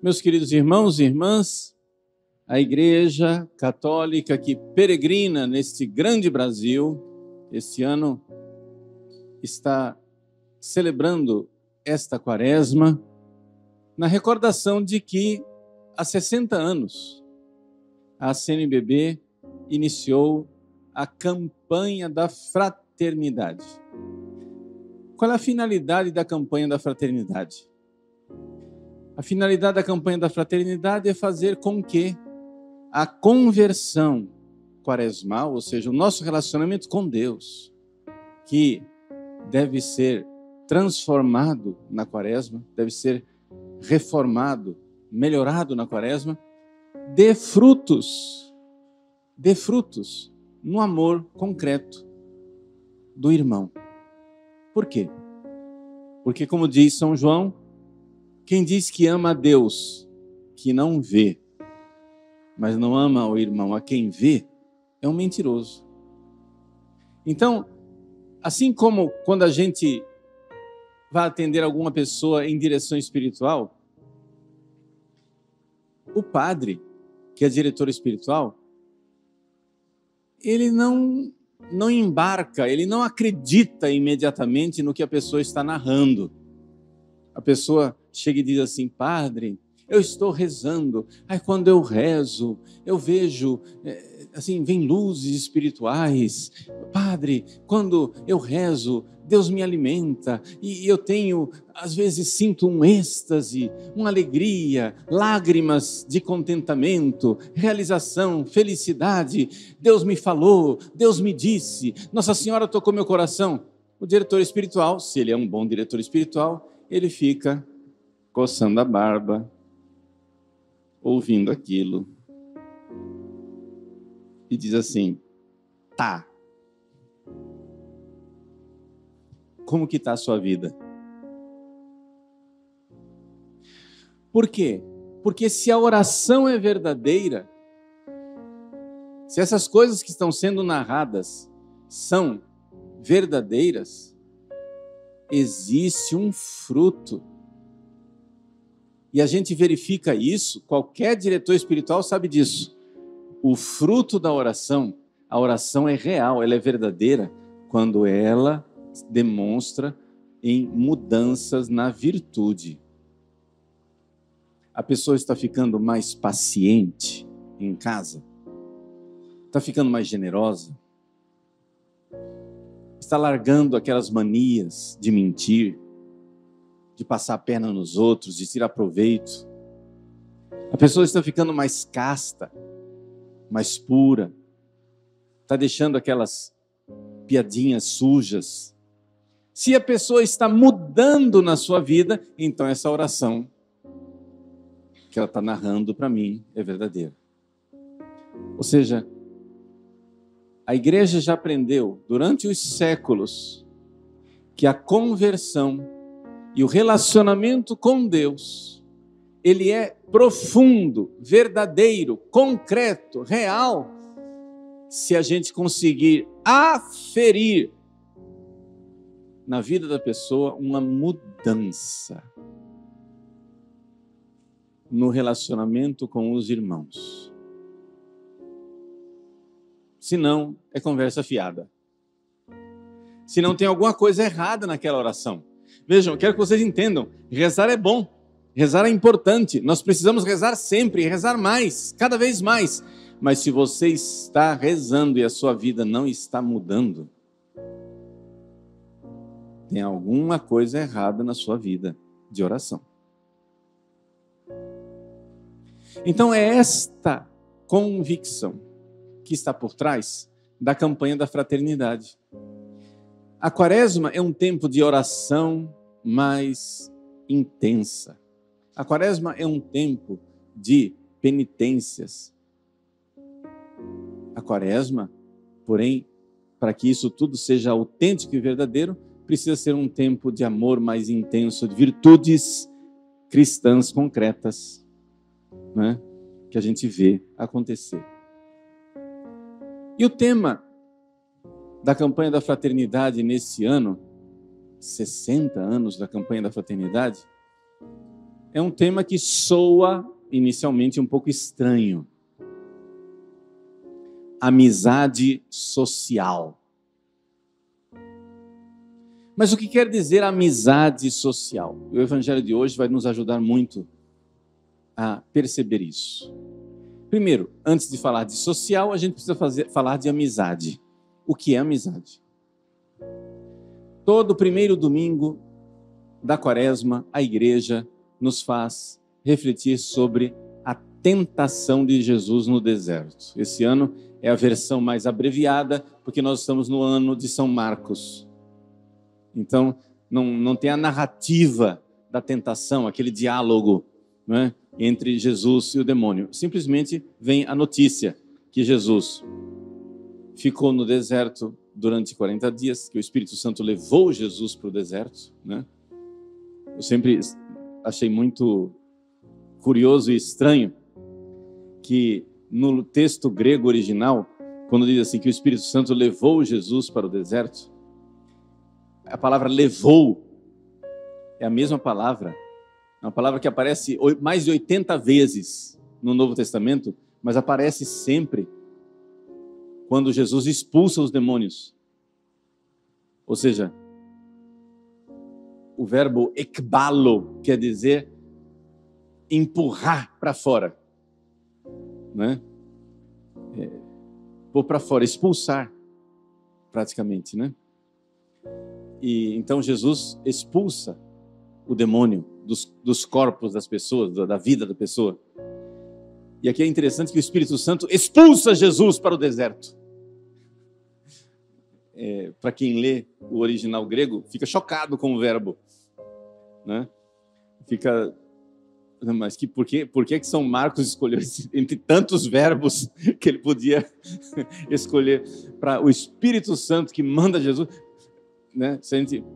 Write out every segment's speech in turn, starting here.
Meus queridos irmãos e irmãs, a Igreja Católica que peregrina neste grande Brasil, este ano está celebrando esta quaresma na recordação de que há 60 anos a CNBB iniciou a campanha da fraternidade. Qual é a finalidade da campanha da fraternidade? A finalidade da campanha da fraternidade é fazer com que a conversão quaresmal, ou seja, o nosso relacionamento com Deus, que deve ser transformado na quaresma, deve ser reformado, melhorado na quaresma, dê frutos, dê frutos no amor concreto do irmão. Por quê? Porque, como diz São João, quem diz que ama a Deus, que não vê, mas não ama o irmão a quem vê, é um mentiroso. Então, assim como quando a gente vai atender alguma pessoa em direção espiritual, o padre, que é diretor espiritual, ele não não embarca, ele não acredita imediatamente no que a pessoa está narrando. A pessoa chega e diz assim: Padre, eu estou rezando. Aí quando eu rezo, eu vejo, é, assim, vem luzes espirituais. Padre, quando eu rezo, Deus me alimenta e eu tenho, às vezes, sinto um êxtase, uma alegria, lágrimas de contentamento, realização, felicidade. Deus me falou, Deus me disse, Nossa Senhora tocou meu coração. O diretor espiritual, se ele é um bom diretor espiritual, ele fica coçando a barba, ouvindo aquilo, e diz assim: tá. Como que está a sua vida? Por quê? Porque se a oração é verdadeira, se essas coisas que estão sendo narradas são verdadeiras, existe um fruto. E a gente verifica isso, qualquer diretor espiritual sabe disso. O fruto da oração, a oração é real, ela é verdadeira quando ela demonstra em mudanças na virtude. A pessoa está ficando mais paciente em casa, está ficando mais generosa, está largando aquelas manias de mentir, de passar a perna nos outros, de tirar proveito. A pessoa está ficando mais casta, mais pura, está deixando aquelas piadinhas sujas. Se a pessoa está mudando na sua vida, então essa oração que ela está narrando para mim é verdadeira. Ou seja, a igreja já aprendeu durante os séculos que a conversão e o relacionamento com Deus, ele é profundo, verdadeiro, concreto, real, se a gente conseguir aferir na vida da pessoa uma mudança no relacionamento com os irmãos. Se não, é conversa fiada. Se não tem alguma coisa errada naquela oração. Vejam, quero que vocês entendam: rezar é bom, rezar é importante. Nós precisamos rezar sempre, rezar mais, cada vez mais. Mas se você está rezando e a sua vida não está mudando, tem alguma coisa errada na sua vida de oração. Então é esta convicção que está por trás da campanha da fraternidade. A quaresma é um tempo de oração mais intensa. A quaresma é um tempo de penitências. A quaresma, porém, para que isso tudo seja autêntico e verdadeiro, precisa ser um tempo de amor mais intenso, de virtudes cristãs concretas, né? que a gente vê acontecer. E o tema da campanha da fraternidade nesse ano, 60 anos da campanha da fraternidade, é um tema que soa inicialmente um pouco estranho. Amizade social. Mas o que quer dizer amizade social? O evangelho de hoje vai nos ajudar muito a perceber isso. Primeiro, antes de falar de social, a gente precisa fazer, falar de amizade. O que é amizade? Todo primeiro domingo da quaresma, a igreja nos faz refletir sobre a tentação de Jesus no deserto. Esse ano é a versão mais abreviada, porque nós estamos no ano de São Marcos. Então, não, não tem a narrativa da tentação, aquele diálogo né, entre Jesus e o demônio. Simplesmente vem a notícia que Jesus ficou no deserto durante 40 dias, que o Espírito Santo levou Jesus para o deserto. Né? Eu sempre achei muito curioso e estranho que no texto grego original, quando diz assim que o Espírito Santo levou Jesus para o deserto, a palavra levou é a mesma palavra, é uma palavra que aparece mais de 80 vezes no Novo Testamento, mas aparece sempre quando Jesus expulsa os demônios. Ou seja, o verbo ekbalo quer dizer empurrar para fora, né? É, pôr para fora, expulsar, praticamente, né? E então Jesus expulsa o demônio dos, dos corpos das pessoas, da, da vida da pessoa. E aqui é interessante que o Espírito Santo expulsa Jesus para o deserto. É, para quem lê o original grego, fica chocado com o verbo né? Fica mas que por que, por que, que São Marcos escolheu entre tantos verbos que ele podia escolher para o Espírito Santo que manda Jesus, né?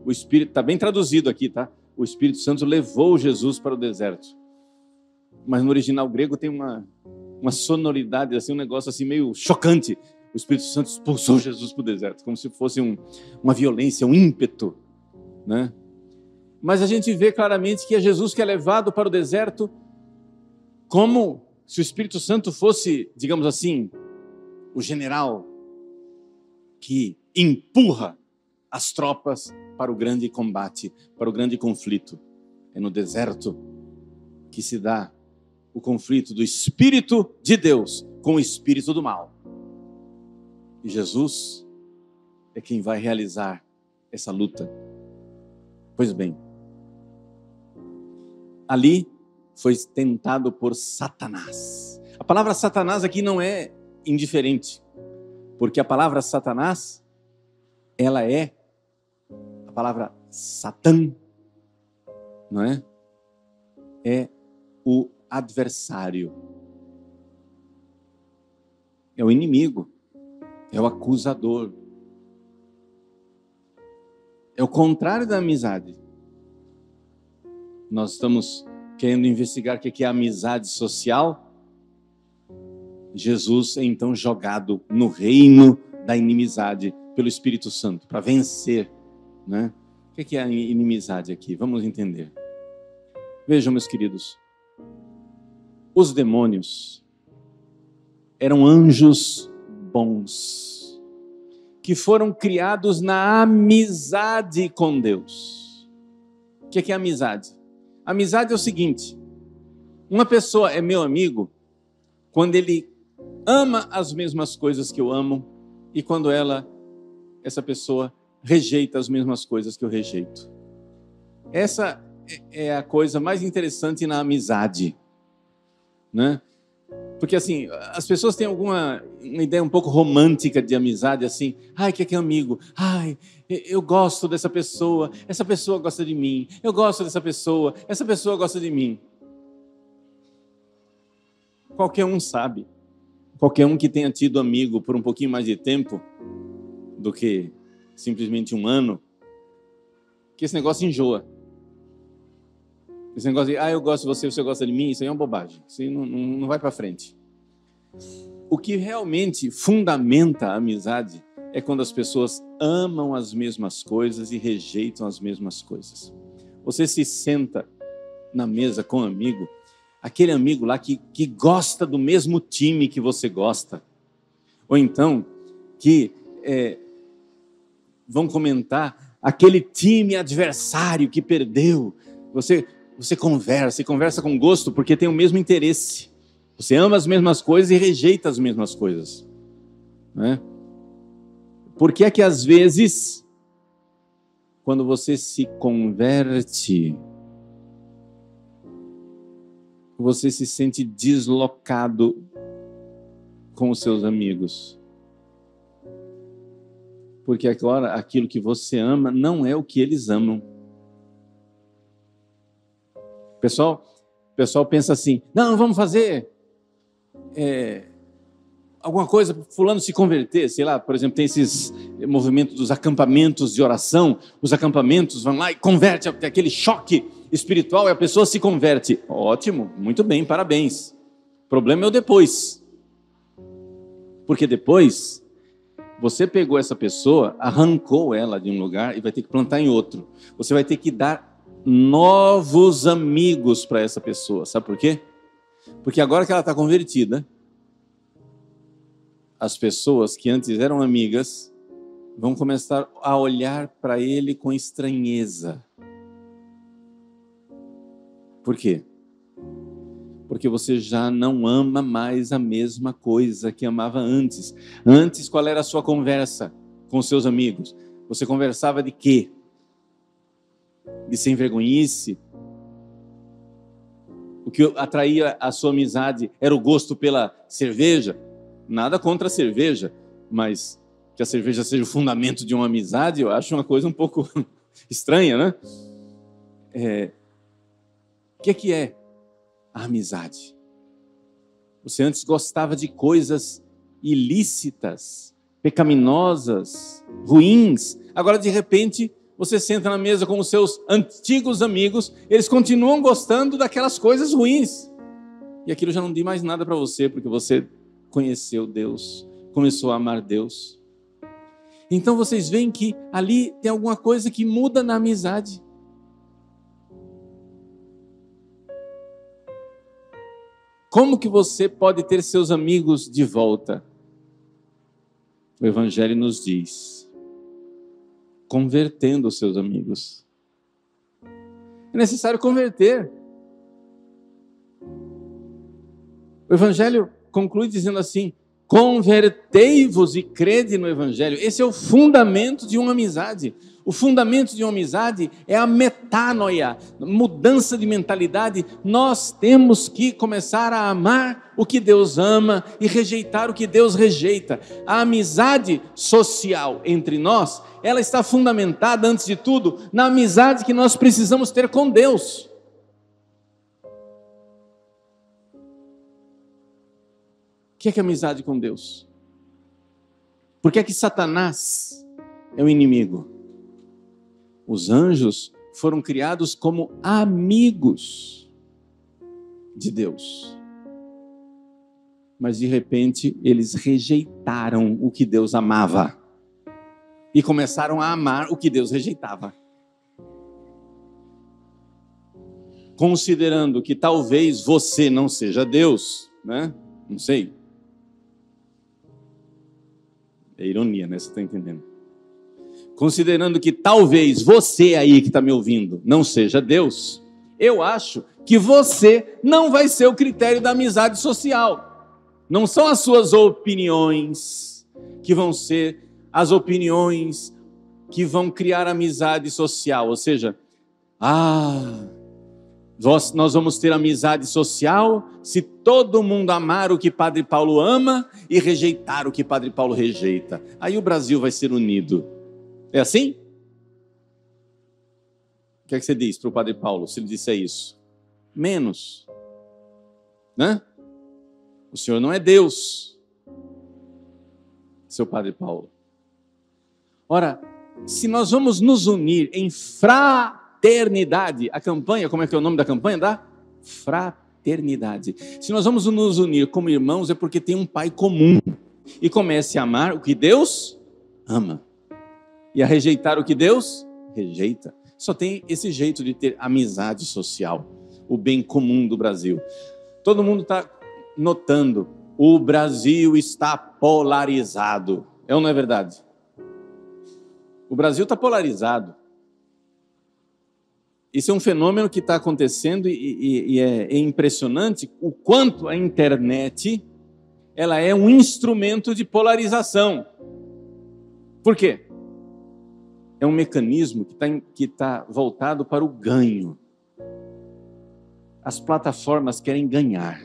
O Espírito está bem traduzido aqui, tá? O Espírito Santo levou Jesus para o deserto. Mas no original grego tem uma uma sonoridade assim, um negócio assim meio chocante. O Espírito Santo expulsou Jesus para o deserto, como se fosse um, uma violência, um ímpeto, né? mas a gente vê claramente que é Jesus que é levado para o deserto como se o Espírito Santo fosse, digamos assim, o general que empurra as tropas para o grande combate, para o grande conflito. É no deserto que se dá o conflito do Espírito de Deus com o Espírito do mal. E Jesus é quem vai realizar essa luta. Pois bem, ali foi tentado por Satanás. A palavra Satanás aqui não é indiferente, porque a palavra Satanás, ela é a palavra Satã, não é? É o adversário, é o inimigo, é o acusador, é o contrário da amizade nós estamos querendo investigar o que é amizade social, Jesus é então jogado no reino da inimizade pelo Espírito Santo para vencer, né? O que é a inimizade aqui? Vamos entender. Vejam, meus queridos, os demônios eram anjos bons que foram criados na amizade com Deus. O que é amizade? Amizade é o seguinte: uma pessoa é meu amigo quando ele ama as mesmas coisas que eu amo e quando ela, essa pessoa, rejeita as mesmas coisas que eu rejeito. Essa é, é a coisa mais interessante na amizade, né? Porque assim, as pessoas têm alguma uma ideia um pouco romântica de amizade, assim, ai, que é que é amigo? Ai, eu gosto dessa pessoa, essa pessoa gosta de mim, eu gosto dessa pessoa, essa pessoa gosta de mim. Qualquer um sabe. Qualquer um que tenha tido amigo por um pouquinho mais de tempo do que simplesmente um ano, que esse negócio enjoa. Esse negócio de, ah, eu gosto de você, você gosta de mim, isso aí é uma bobagem. Isso aí não, não, não vai para frente. O que realmente fundamenta a amizade é quando as pessoas amam as mesmas coisas e rejeitam as mesmas coisas. Você se senta na mesa com um amigo, aquele amigo lá que, que gosta do mesmo time que você gosta, ou então que é, vão comentar aquele time adversário que perdeu. Você, você conversa e conversa com gosto porque tem o mesmo interesse. Você ama as mesmas coisas e rejeita as mesmas coisas. Né? Por que é que às vezes, quando você se converte, você se sente deslocado com os seus amigos? Porque agora aquilo que você ama não é o que eles amam. Pessoal, pessoal pensa assim: não, vamos fazer é, alguma coisa para fulano se converter, sei lá, por exemplo, tem esses movimentos dos acampamentos de oração, os acampamentos vão lá e converte, tem aquele choque espiritual e a pessoa se converte. Ótimo, muito bem, parabéns. O problema é o depois. Porque depois você pegou essa pessoa, arrancou ela de um lugar e vai ter que plantar em outro. Você vai ter que dar novos amigos para essa pessoa. Sabe por quê? Porque agora que ela está convertida, as pessoas que antes eram amigas vão começar a olhar para ele com estranheza. Por quê? Porque você já não ama mais a mesma coisa que amava antes. Antes, qual era a sua conversa com seus amigos? Você conversava de quê? De sem vergonhice? O que atraía a sua amizade era o gosto pela cerveja? Nada contra a cerveja, mas que a cerveja seja o fundamento de uma amizade, eu acho uma coisa um pouco estranha, né? É, o que é, que é a amizade? Você antes gostava de coisas ilícitas, pecaminosas, ruins. Agora, de repente, você senta na mesa com os seus antigos amigos, eles continuam gostando daquelas coisas ruins. E aquilo já não diz mais nada para você, porque você conheceu Deus, começou a amar Deus. Então vocês veem que ali tem alguma coisa que muda na amizade. Como que você pode ter seus amigos de volta? O Evangelho nos diz: convertendo os seus amigos. É necessário converter. O Evangelho conclui dizendo assim: convertei-vos e crede no Evangelho. Esse é o fundamento de uma amizade. O fundamento de uma amizade é a metanoia, mudança de mentalidade. Nós temos que começar a amar o que Deus ama e rejeitar o que Deus rejeita. A amizade social entre nós, ela está fundamentada, antes de tudo, na amizade que nós precisamos ter com Deus. Que é, que é amizade com Deus? Por que é que Satanás é o inimigo? Os anjos foram criados como amigos de Deus. Mas de repente eles rejeitaram o que Deus amava e começaram a amar o que Deus rejeitava. Considerando que talvez você não seja Deus, né? Não sei. É ironia, né? Você está entendendo? Considerando que talvez você aí que está me ouvindo não seja Deus, eu acho que você não vai ser o critério da amizade social. Não são as suas opiniões que vão ser as opiniões que vão criar amizade social. Ou seja, ah, nós vamos ter amizade social se todo mundo amar o que Padre Paulo ama e rejeitar o que Padre Paulo rejeita. Aí o Brasil vai ser unido. É assim? O que é que você diz para o Padre Paulo se ele disser isso? Menos. Né? O Senhor não é Deus, seu Padre Paulo. Ora, se nós vamos nos unir em fra fraternidade. A campanha, como é que é o nome da campanha? Da fraternidade. Se nós vamos nos unir como irmãos, é porque tem um pai comum. E comece a amar o que Deus ama. E a rejeitar o que Deus rejeita. Só tem esse jeito de ter amizade social. o bem comum do Brasil. Todo mundo está notando, o Brasil está polarizado. É ou não é verdade? O Brasil está polarizado. Isso é um fenômeno que está acontecendo e, e, e é, é impressionante o quanto a internet ela é um instrumento de polarização. Por quê? É um mecanismo que está que tá voltado para o ganho. As plataformas querem ganhar.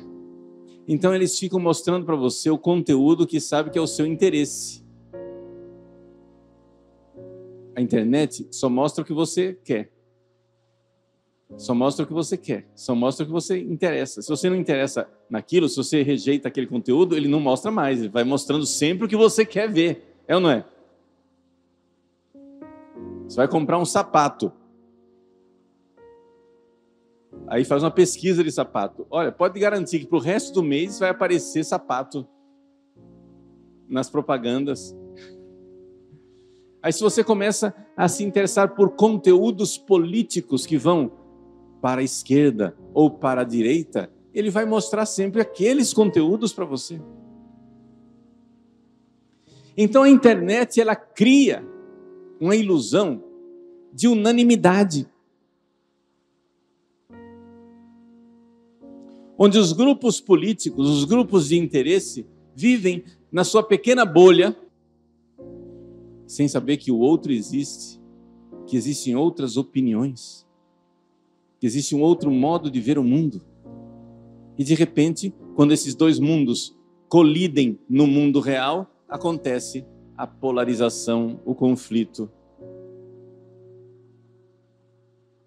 Então eles ficam mostrando para você o conteúdo que sabe que é o seu interesse. A internet só mostra o que você quer. Só mostra o que você quer, só mostra o que você interessa. Se você não interessa naquilo, se você rejeita aquele conteúdo, ele não mostra mais, ele vai mostrando sempre o que você quer ver. É ou não é? Você vai comprar um sapato. Aí faz uma pesquisa de sapato. Olha, pode garantir que para o resto do mês vai aparecer sapato nas propagandas. Aí, se você começa a se interessar por conteúdos políticos que vão para a esquerda ou para a direita, ele vai mostrar sempre aqueles conteúdos para você. Então a internet ela cria uma ilusão de unanimidade. Onde os grupos políticos, os grupos de interesse vivem na sua pequena bolha, sem saber que o outro existe, que existem outras opiniões que existe um outro modo de ver o mundo. E de repente, quando esses dois mundos colidem no mundo real, acontece a polarização, o conflito.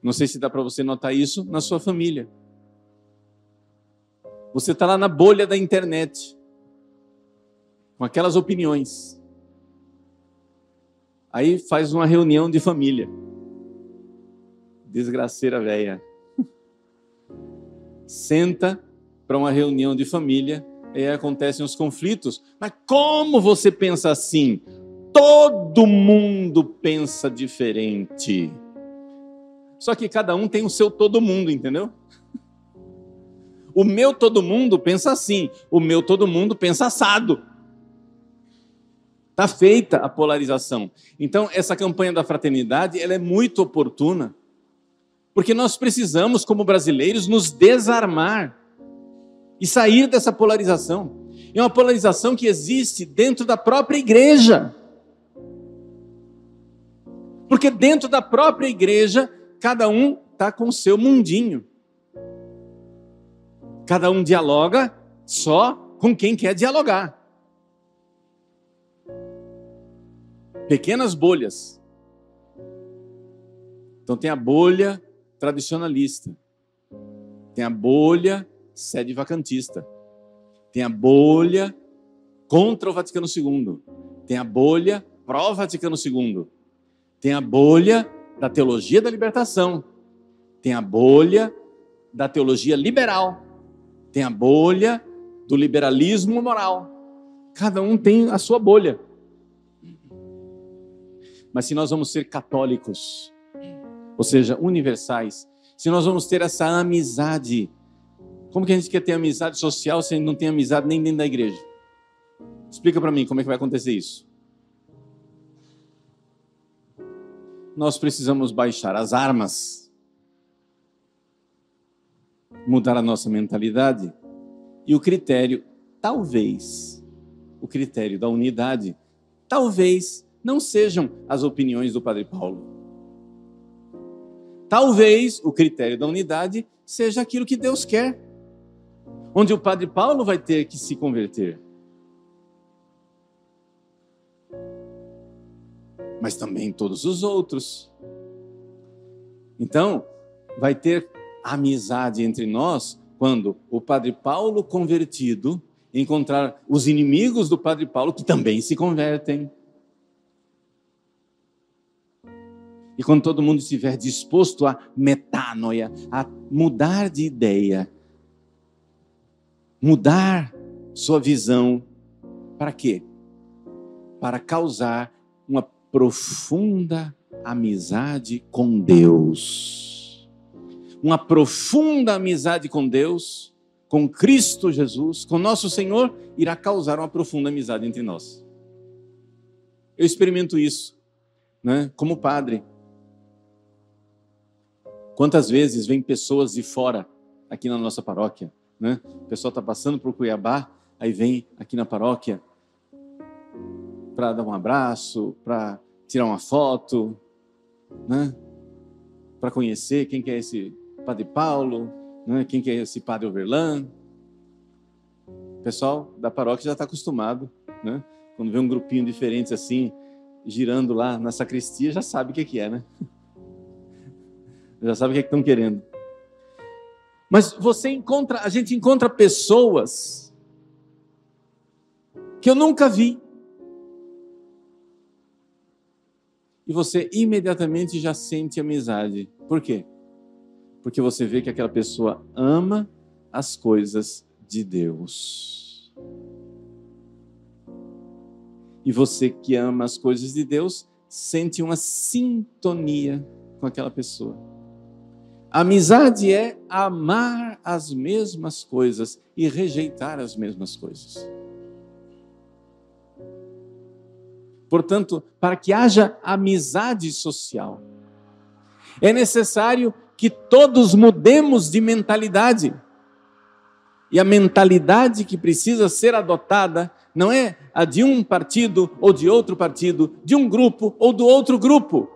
Não sei se dá para você notar isso na sua família. Você está lá na bolha da internet, com aquelas opiniões. Aí faz uma reunião de família desgraceira velha. Senta para uma reunião de família e acontecem os conflitos. Mas como você pensa assim? Todo mundo pensa diferente. Só que cada um tem o seu todo mundo, entendeu? O meu todo mundo pensa assim, o meu todo mundo pensa assado. Está feita a polarização. Então, essa campanha da fraternidade ela é muito oportuna porque nós precisamos, como brasileiros, nos desarmar e sair dessa polarização. É uma polarização que existe dentro da própria igreja. Porque dentro da própria igreja, cada um está com o seu mundinho. Cada um dialoga só com quem quer dialogar. Pequenas bolhas. Então tem a bolha tradicionalista. Tem a bolha sede vacantista. Tem a bolha contra o Vaticano II. Tem a bolha pró-Vaticano II. Tem a bolha da teologia da libertação. Tem a bolha da teologia liberal. Tem a bolha do liberalismo moral. Cada um tem a sua bolha. Mas se nós vamos ser católicos, ou seja, universais, se nós vamos ter essa amizade, como que a gente quer ter amizade social se a gente não tem amizade nem dentro da igreja? Explica para mim como é que vai acontecer isso. Nós precisamos baixar as armas, mudar a nossa mentalidade e o critério, talvez, o critério da unidade, talvez não sejam as opiniões do Padre Paulo. Talvez o critério da unidade seja aquilo que Deus quer, onde o Padre Paulo vai ter que se converter. Mas também todos os outros. Então, vai ter amizade entre nós quando o Padre Paulo convertido encontrar os inimigos do Padre Paulo que também se convertem. E quando todo mundo estiver disposto a metanoia, a mudar de ideia, mudar sua visão, para quê? Para causar uma profunda amizade com Deus. uma profunda amizade com Deus, com Cristo Jesus, com nosso Senhor, irá causar uma profunda amizade entre nós. Eu experimento isso, né? Como padre. Quantas vezes vem pessoas de fora aqui na nossa paróquia, né? O pessoal está passando por Cuiabá, aí vem aqui na paróquia para dar um abraço, para tirar uma foto, né? Para conhecer quem que é esse Padre Paulo, né? Quem que é esse Padre Overlan. O pessoal da paróquia já está acostumado, né? Quando vê um grupinho diferente assim, girando lá na sacristia, já sabe o que, que é, né? Já sabe o que é estão querendo. Mas você encontra, a gente encontra pessoas que eu nunca vi. E você imediatamente já sente amizade. Por quê? Porque você vê que aquela pessoa ama as coisas de Deus. E você que ama as coisas de Deus, sente uma sintonia com aquela pessoa. Amizade é amar as mesmas coisas e rejeitar as mesmas coisas. Portanto, para que haja amizade social, é necessário que todos mudemos de mentalidade. E a mentalidade que precisa ser adotada não é a de um partido ou de outro partido, de um grupo ou do outro grupo,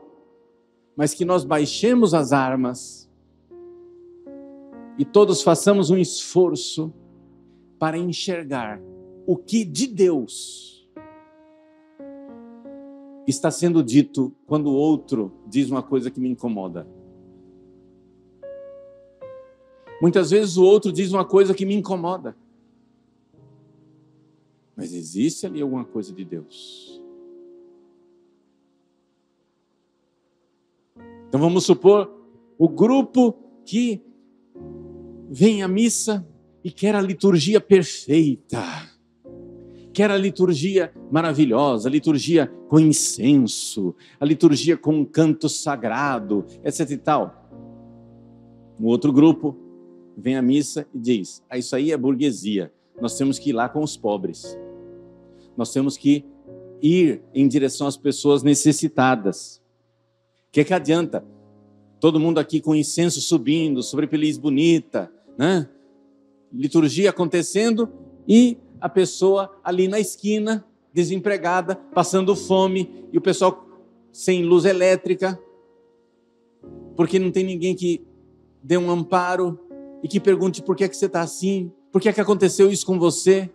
mas que nós baixemos as armas e todos façamos um esforço para enxergar o que de Deus está sendo dito quando o outro diz uma coisa que me incomoda. Muitas vezes o outro diz uma coisa que me incomoda. Mas existe ali alguma coisa de Deus. Então vamos supor o grupo que vem à missa e quer a liturgia perfeita, quer a liturgia maravilhosa, a liturgia com incenso, a liturgia com um canto sagrado, etc e tal. Um outro grupo vem à missa e diz: ah, Isso aí é burguesia, nós temos que ir lá com os pobres, nós temos que ir em direção às pessoas necessitadas. O que, que adianta? Todo mundo aqui com incenso subindo, sobre feliz bonita, né? Liturgia acontecendo e a pessoa ali na esquina, desempregada, passando fome, e o pessoal sem luz elétrica, porque não tem ninguém que dê um amparo e que pergunte por que, é que você está assim, por que, é que aconteceu isso com você.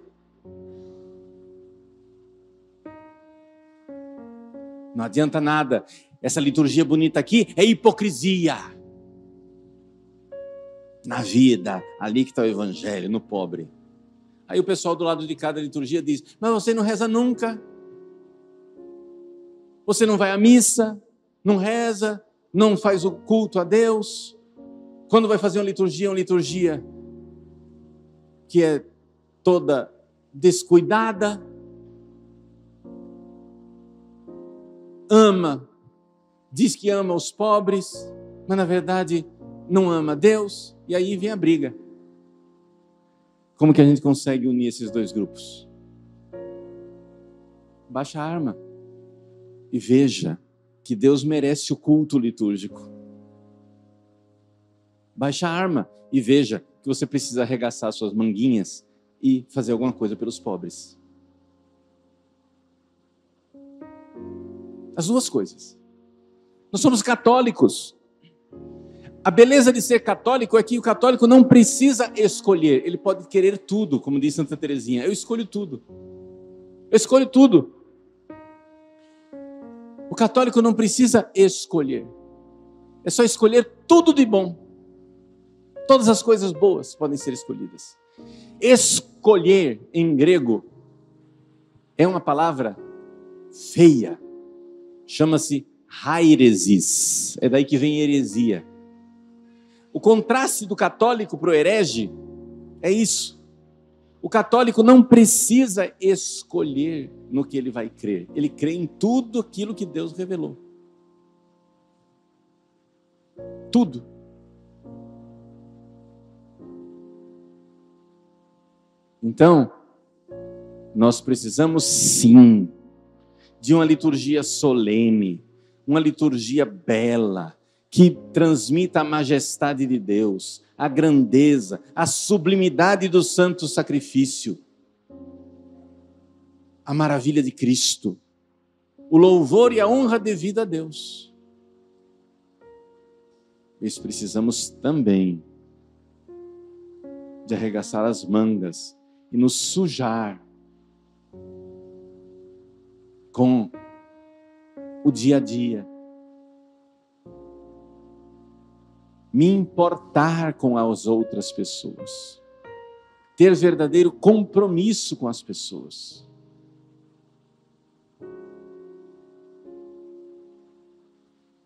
Não adianta nada. Essa liturgia bonita aqui é hipocrisia na vida, ali que está o evangelho, no pobre. Aí o pessoal do lado de cada liturgia diz: Mas você não reza nunca. Você não vai à missa, não reza, não faz o culto a Deus. Quando vai fazer uma liturgia, uma liturgia que é toda descuidada. Ama, diz que ama os pobres, mas na verdade não ama Deus, e aí vem a briga. Como que a gente consegue unir esses dois grupos? Baixa a arma e veja que Deus merece o culto litúrgico. Baixa a arma e veja que você precisa arregaçar suas manguinhas e fazer alguma coisa pelos pobres. As duas coisas. Nós somos católicos. A beleza de ser católico é que o católico não precisa escolher, ele pode querer tudo, como diz Santa Teresinha. Eu escolho tudo. Eu escolho tudo. O católico não precisa escolher. É só escolher tudo de bom. Todas as coisas boas podem ser escolhidas. Escolher em grego é uma palavra feia. Chama-se Hairesis. É daí que vem heresia. O contraste do católico para o herege é isso. O católico não precisa escolher no que ele vai crer. Ele crê em tudo aquilo que Deus revelou. Tudo. Então, nós precisamos sim de uma liturgia solene, uma liturgia bela, que transmita a majestade de Deus, a grandeza, a sublimidade do santo sacrifício, a maravilha de Cristo, o louvor e a honra devida a Deus. Mas precisamos também de arregaçar as mangas e nos sujar com o dia a dia. Me importar com as outras pessoas. Ter verdadeiro compromisso com as pessoas.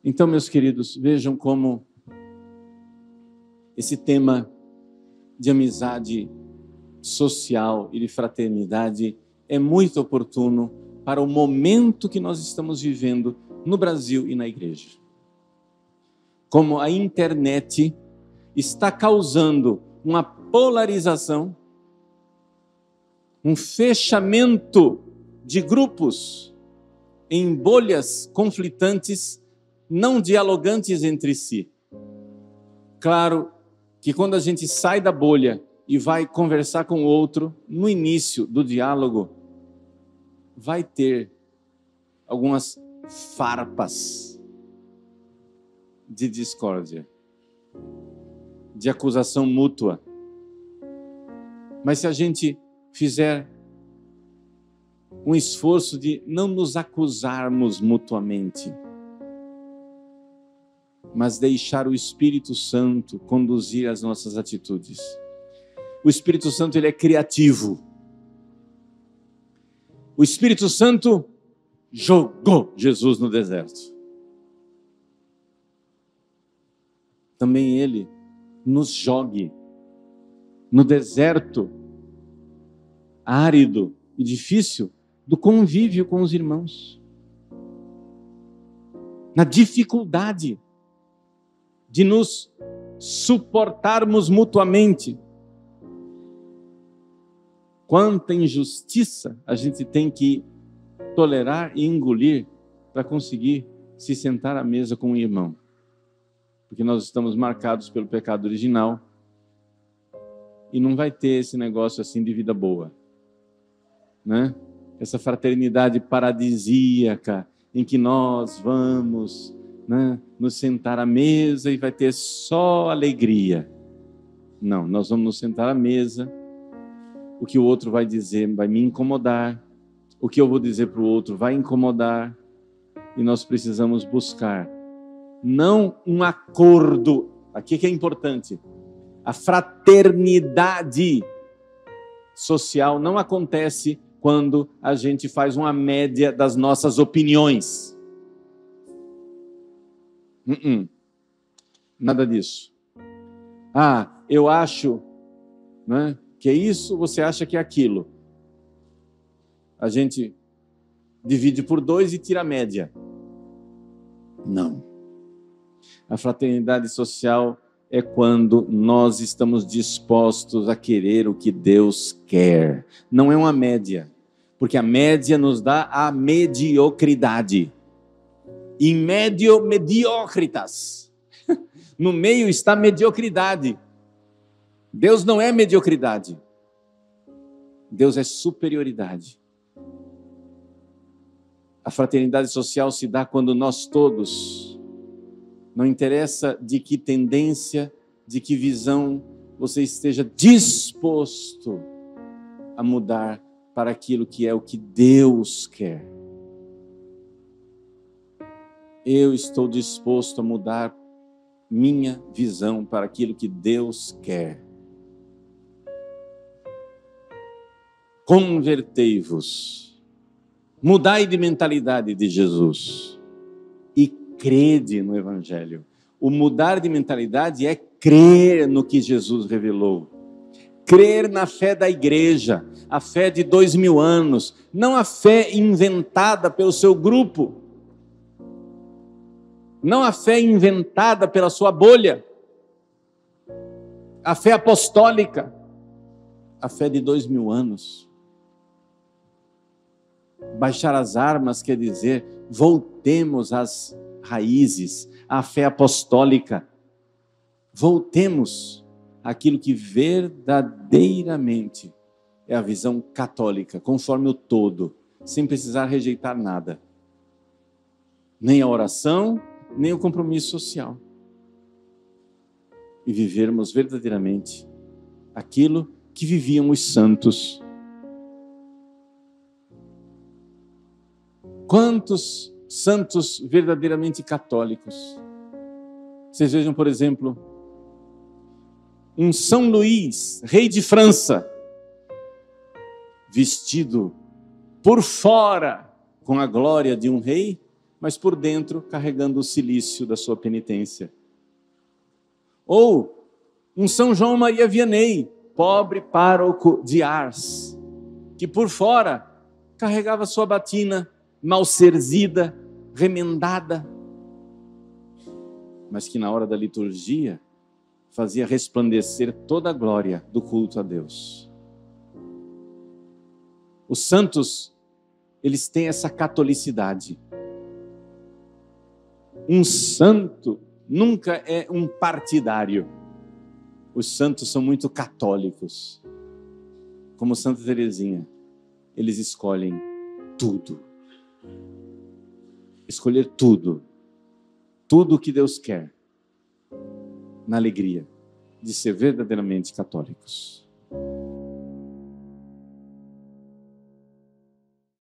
Então, meus queridos, vejam como esse tema de amizade social e de fraternidade é muito oportuno para o momento que nós estamos vivendo no Brasil e na igreja. Como a internet está causando uma polarização, um fechamento de grupos em bolhas conflitantes, não dialogantes entre si. Claro que quando a gente sai da bolha e vai conversar com o outro, no início do diálogo, vai ter algumas farpas de discórdia, de acusação mútua. Mas se a gente fizer um esforço de não nos acusarmos mutuamente, mas deixar o Espírito Santo conduzir as nossas atitudes. O Espírito Santo ele é criativo. O Espírito Santo jogou Jesus no deserto. Também ele nos jogue no deserto árido e difícil do convívio com os irmãos. Na dificuldade de nos suportarmos mutuamente quanta injustiça a gente tem que tolerar e engolir para conseguir se sentar à mesa com um irmão. Porque nós estamos marcados pelo pecado original e não vai ter esse negócio assim de vida boa, né? Essa fraternidade paradisíaca em que nós vamos, né, nos sentar à mesa e vai ter só alegria. Não, nós vamos nos sentar à mesa o que o outro vai dizer vai me incomodar, o que eu vou dizer para o outro vai incomodar, e nós precisamos buscar não um acordo, aqui que é importante, a fraternidade social não acontece quando a gente faz uma média das nossas opiniões. Uh -uh. Nada disso. Ah, eu acho né, que é isso, você acha que é aquilo. A gente divide por dois e tira a média. Não. A fraternidade social é quando nós estamos dispostos a querer o que Deus quer. Não é uma média, porque a média nos dá a mediocridade. In medio mediocritas. No meio está mediocridade. Deus não é mediocridade. Deus é superioridade. A fraternidade social se dá quando nós todos, não interessa de que tendência, de que visão você esteja disposto a mudar para aquilo que é o que Deus quer. Eu estou disposto a mudar minha visão para aquilo que Deus quer. Convertei-vos, mudai de mentalidade de Jesus e crede no Evangelho. O mudar de mentalidade é crer no que Jesus revelou, crer na fé da igreja, a fé de dois mil anos, não a fé inventada pelo seu grupo, não a fé inventada pela sua bolha, a fé apostólica. A fé de dois mil anos. Baixar as armas quer dizer voltemos às raízes, à fé apostólica. Voltemos àquilo que verdadeiramente é a visão católica, conforme o todo, sem precisar rejeitar nada. Nem a oração, nem o compromisso social. E vivermos verdadeiramente aquilo que viviam os santos. Quantos santos verdadeiramente católicos? Vocês vejam, por exemplo, um São Luís, rei de França, vestido por fora com a glória de um rei, mas por dentro carregando o silício da sua penitência. Ou um São João Maria Vianney, pobre pároco de Ars, que por fora carregava sua batina mal serzida, remendada, mas que na hora da liturgia fazia resplandecer toda a glória do culto a Deus. Os santos, eles têm essa catolicidade. Um santo nunca é um partidário. Os santos são muito católicos. Como Santa Teresinha, eles escolhem tudo. Escolher tudo. Tudo o que Deus quer. Na alegria de ser verdadeiramente católicos.